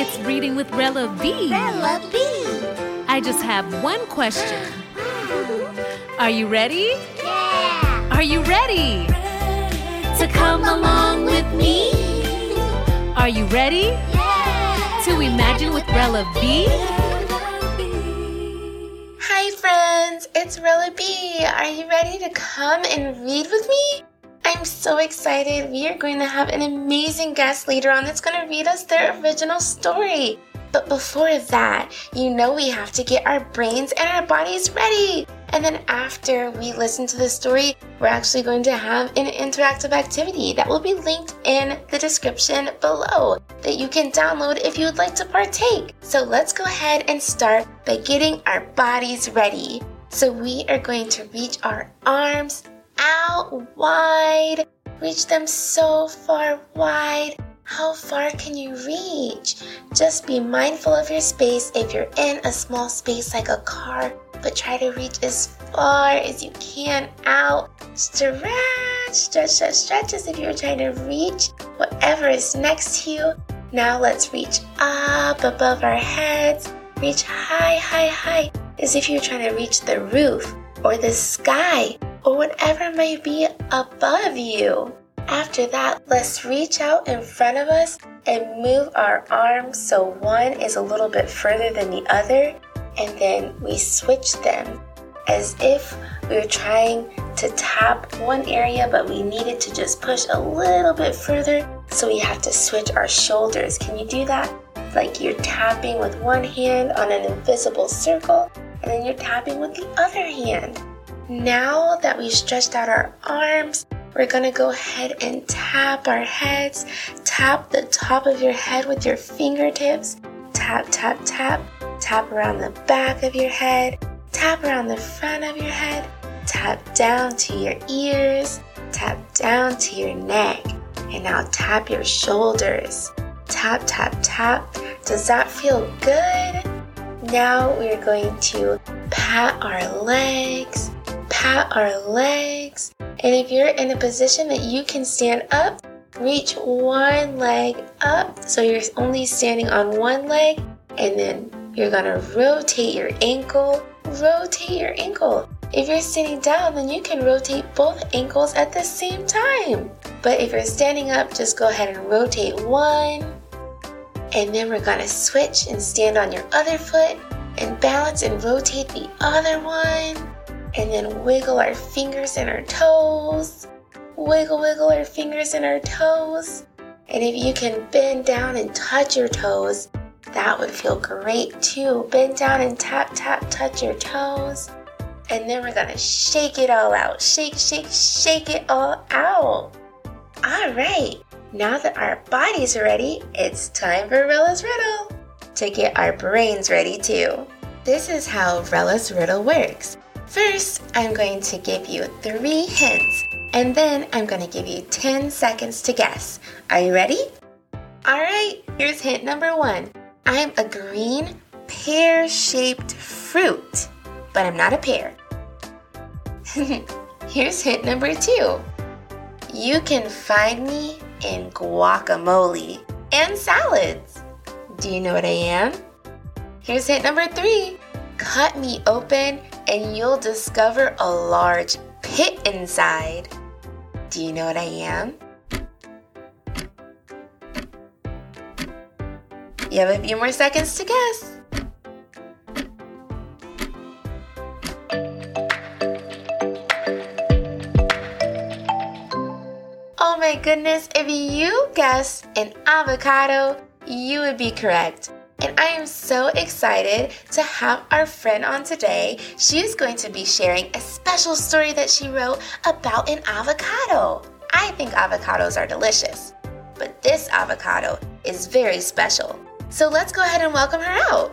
It's Reading with Rella B. Rella B. I just have one question. Are you ready? Yeah. Are you ready to come along with me? Are you ready Yeah. to imagine with Rella B? Hi, friends, it's Rella B. Are you ready to come and read with me? I'm so excited. We are going to have an amazing guest later on that's going to read us their original story. But before that, you know we have to get our brains and our bodies ready. And then after we listen to the story, we're actually going to have an interactive activity that will be linked in the description below that you can download if you would like to partake. So let's go ahead and start by getting our bodies ready. So we are going to reach our arms out wide. Reach them so far wide. How far can you reach? Just be mindful of your space if you're in a small space like a car, but try to reach as far as you can out. Stretch, stretch, stretch, stretch as if you're trying to reach whatever is next to you. Now let's reach up above our heads. Reach high, high, high as if you're trying to reach the roof or the sky or whatever might be above you. After that, let's reach out in front of us and move our arms so one is a little bit further than the other, and then we switch them as if we were trying to tap one area, but we needed to just push a little bit further, so we have to switch our shoulders. Can you do that? Like you're tapping with one hand on an invisible circle, and then you're tapping with the other hand. Now that we've stretched out our arms, we're gonna go ahead and tap our heads. Tap the top of your head with your fingertips. Tap, tap, tap. Tap around the back of your head. Tap around the front of your head. Tap down to your ears. Tap down to your neck. And now tap your shoulders. Tap, tap, tap. Does that feel good? Now we're going to pat our legs, pat our legs. And if you're in a position that you can stand up, reach one leg up. So you're only standing on one leg, and then you're gonna rotate your ankle, rotate your ankle. If you're sitting down, then you can rotate both ankles at the same time. But if you're standing up, just go ahead and rotate one. And then we're gonna switch and stand on your other foot and balance and rotate the other one. And then wiggle our fingers and our toes. Wiggle, wiggle our fingers and our toes. And if you can bend down and touch your toes, that would feel great too. Bend down and tap, tap, touch your toes. And then we're gonna shake it all out. Shake, shake, shake it all out. All right, now that our bodies are ready, it's time for Rella's Riddle. To get our brains ready too. This is how Rella's Riddle works. First, I'm going to give you three hints, and then I'm going to give you 10 seconds to guess. Are you ready? All right, here's hint number one I'm a green, pear shaped fruit, but I'm not a pear. here's hint number two you can find me in guacamole and salads. Do you know what I am? Here's hint number three cut me open and you'll discover a large pit inside. Do you know what I am? You have a few more seconds to guess. Oh my goodness, if you guessed an avocado, you would be correct. And I am so excited to have our friend on today. She is going to be sharing a special story that she wrote about an avocado. I think avocados are delicious, but this avocado is very special. So let's go ahead and welcome her out.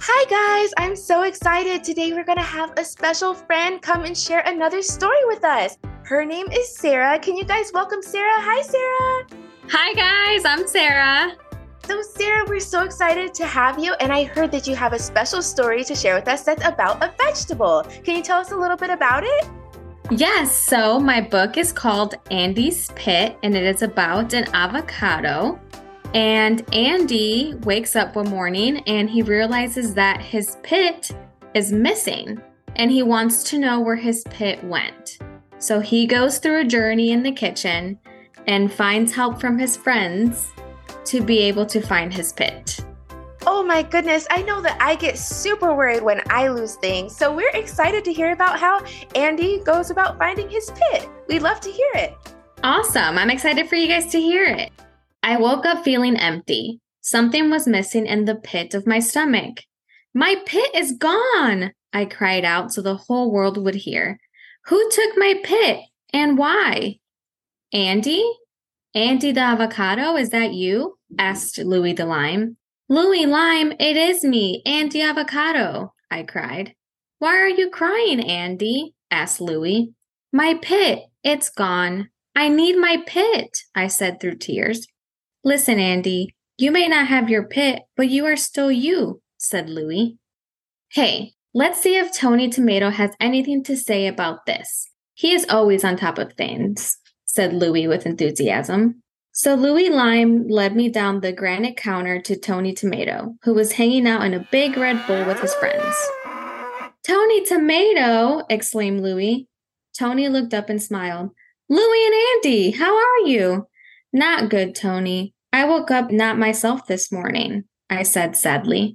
Hi guys, I'm so excited. Today we're going to have a special friend come and share another story with us. Her name is Sarah. Can you guys welcome Sarah? Hi, Sarah. Hi, guys. I'm Sarah. So, Sarah, we're so excited to have you, and I heard that you have a special story to share with us that's about a vegetable. Can you tell us a little bit about it? Yes, so my book is called Andie's Pit and it is about an avocado. And Andie wakes up one morning and he realizes that his pit is missing and he wants to know where his pit went. So he goes through a journey in the kitchen and finds help from his friends to be able to find his pit. Oh my goodness, I know that I get super worried when I lose things. So we're excited to hear about how Andie goes about finding his pit. We'd love to hear it. Awesome. I'm excited for you guys to hear it. I woke up feeling empty. Something was missing in the pit of my stomach. My pit is gone, I cried out so the whole world would hear. Who took my pit and why? Andie? Andie the avocado, is that you? asked Louis the lime. Louis Lime, it is me, Andie Avocado, I cried. Why are you crying, Andie? asked Louis. My pit, it's gone. I need my pit, I said through tears. Listen, Andie, you may not have your pit, but you are still you, said Louis. Hey, let's see if Tony Tomato has anything to say about this. He is always on top of things, said Louis with enthusiasm. So Louis Lime led me down the granite counter to Tony Tomato, who was hanging out in a big red bowl with his friends. Tony Tomato! exclaimed Louis. Tony looked up and smiled. Louis and Andie, how are you? Not good, Tony. I woke up not myself this morning, I said sadly.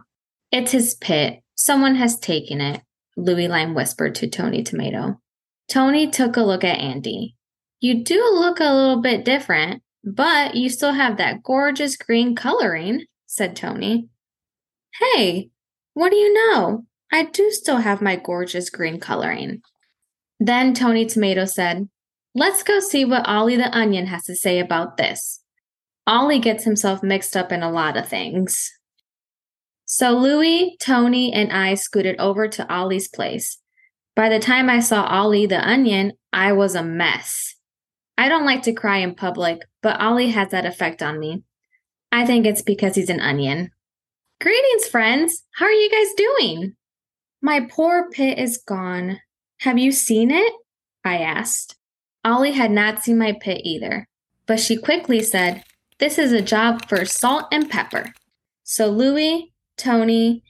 It's his pit. Someone has taken it, Louis Lime whispered to Tony Tomato. Tony took a look at Andie. You do look a little bit different, but you still have that gorgeous green coloring, said Tony. Hey, what do you know? I do still have my gorgeous green coloring. Then Tony Tomato said, Let's go see what Ollie the Onion has to say about this. Ollie gets himself mixed up in a lot of things. So Louis, Tony, and I scooted over to Ollie's place. By the time I saw Ollie the Onion, I was a mess. I don't like to cry in public, but Ollie has that effect on me. I think it's because he's an onion. Greetings, friends. How are you guys doing? My poor pit is gone. Have you seen it? I asked. Ollie had not seen my pit either, but she quickly said, This is a job for salt and pepper. So Louis, Tony,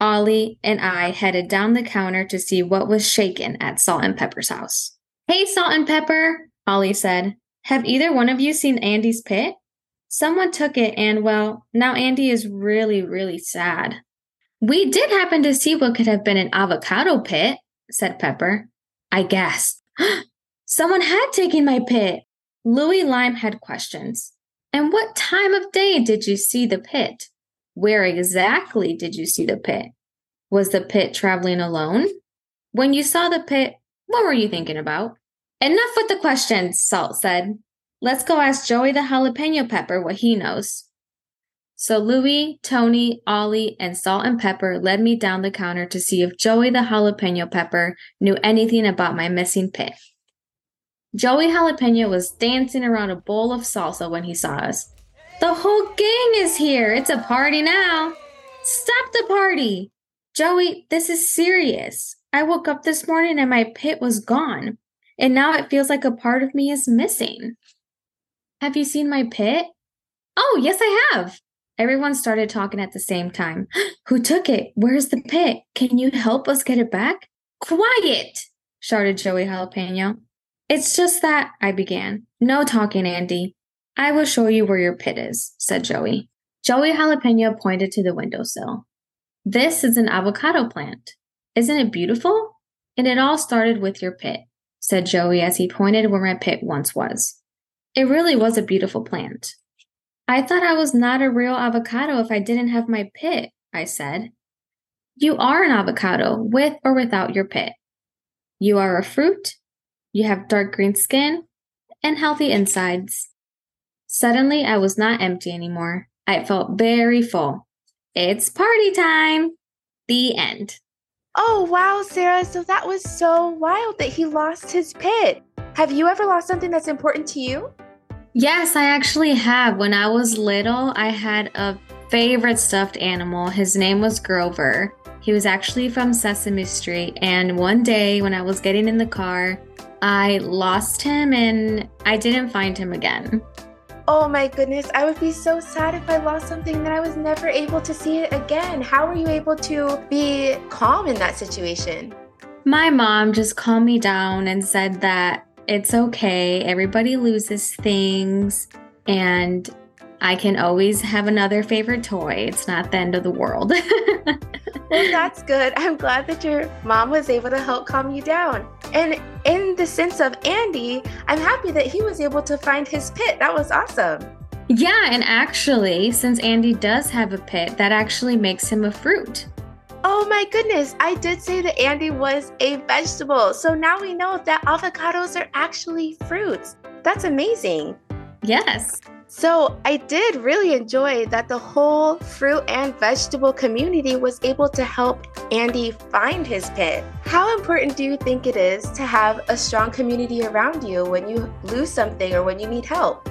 Ollie, and I headed down the counter to see what was shaken at Salt and Pepper's house. Hey, Salt and Pepper, Ollie said. Have either one of you seen Andie's pit? Someone took it, and well, now Andie is really, really sad. We did happen to see what could have been an avocado pit, said Pepper. I guessed. Someone had taken my pit. Louis Lime had questions. And what time of day did you see the pit? Where exactly did you see the pit? Was the pit traveling alone? When you saw the pit, what were you thinking about? Enough with the questions, Salt said. Let's go ask Joey the jalapeno pepper what he knows. So Louis, Tony, Ollie, and Salt and Pepper led me down the counter to see if Joey the jalapeno pepper knew anything about my missing pit. Joey Jalapeno was dancing around a bowl of salsa when he saw us. The whole gang is here. It's a party now. Stop the party. Joey, this is serious. I woke up this morning and my pit was gone. And now it feels like a part of me is missing. Have you seen my pit? Oh, yes, I have. Everyone started talking at the same time. Who took it? Where's the pit? Can you help us get it back? Quiet, shouted Joey Jalapeno. It's just that, I began. No talking, Andie. I will show you where your pit is, said Joey. Joey Jalapeno pointed to the windowsill. This is an avocado plant. Isn't it beautiful? And it all started with your pit, said Joey as he pointed where my pit once was. It really was a beautiful plant. I thought I was not a real avocado if I didn't have my pit, I said. You are an avocado with or without your pit. You are a fruit you have dark green skin and healthy insides. Suddenly, I was not empty anymore. I felt very full. It's party time! The end. Oh, wow, Sarah. So that was so wild that he lost his pit. Have you ever lost something that's important to you? Yes, I actually have. When I was little, I had a favorite stuffed animal. His name was Grover. He was actually from Sesame Street. And one day when I was getting in the car, I lost him and I didn't find him again. Oh my goodness, I would be so sad if I lost something that I was never able to see it again. How were you able to be calm in that situation? My mom just calmed me down and said that it's okay. Everybody loses things and I can always have another favorite toy. It's not the end of the world. well, that's good. I'm glad that your mom was able to help calm you down. And in the sense of Andie, I'm happy that he was able to find his pit. That was awesome. Yeah, and actually, since Andie does have a pit, that actually makes him a fruit. Oh my goodness, I did say that Andie was a vegetable. So now we know that avocados are actually fruits. That's amazing. Yes. So I did really enjoy that the whole fruit and vegetable community was able to help Andie find his pit. How important do you think it is to have a strong community around you when you lose something or when you need help?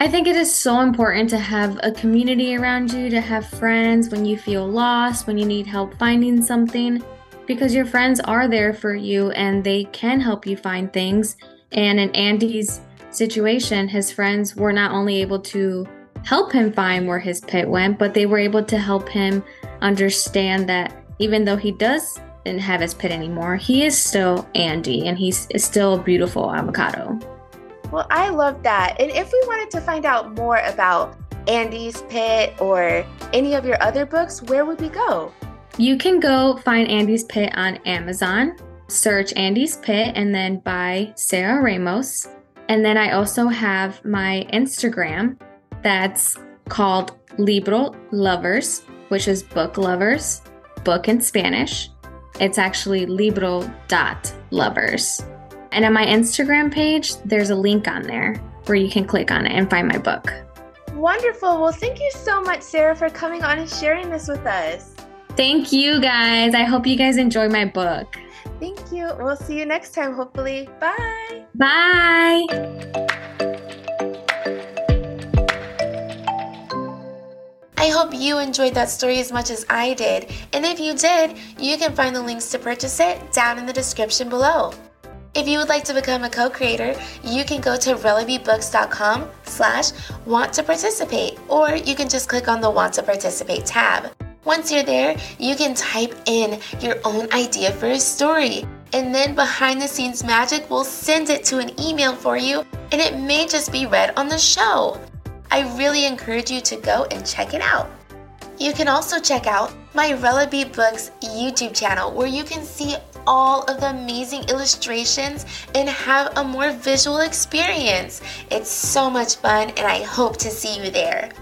I think it is so important to have a community around you, to have friends when you feel lost, when you need help finding something, because your friends are there for you and they can help you find things. And in Andie's situation, his friends were not only able to help him find where his pit went, but they were able to help him understand that even though he does didn't have his pit anymore, he is still Andie and he's still a beautiful avocado. Well, I love that. And if we wanted to find out more about Andie's Pit or any of your other books, where would we go? You can go find Andie's Pit on Amazon, search Andie's Pit, and then buy Sarah Ramos. And then I also have my Instagram that's called Libro Lovers, which is book lovers, book in Spanish. It's actually libro.lovers. And on my Instagram page, there's a link on there where you can click on it and find my book. Wonderful. Well, thank you so much, Sarah, for coming on and sharing this with us. Thank you, guys. I hope you guys enjoy my book. Thank you. We'll see you next time, hopefully. Bye. Bye. I hope you enjoyed that story as much as I did. And if you did, you can find the links to purchase it down in the description below. If you would like to become a co-creator, you can go to RellaBBooks.com slash want to participate, or you can just click on the want to participate tab. Once you're there, you can type in your own idea for a story, and then behind the scenes magic will send it to an email for you, and it may just be read on the show. I really encourage you to go and check it out. You can also check out my Rella Books YouTube channel where you can see all of the amazing illustrations and have a more visual experience. It's so much fun and I hope to see you there.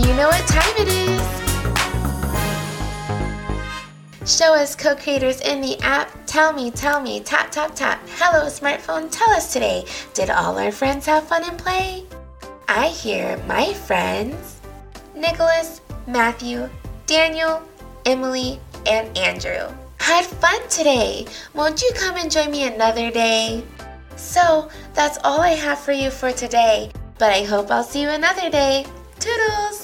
You know what time it is. Show us co-creators in the app. Tell me, tell me, tap, tap, tap. Hello, smartphone, tell us today. Did all our friends have fun and play? I hear my friends, Nicholas, Matthew, Daniel, Emily, and Andrew. Had fun today. Won't you come and join me another day? So, that's all I have for you for today, but I hope I'll see you another day. Toodles!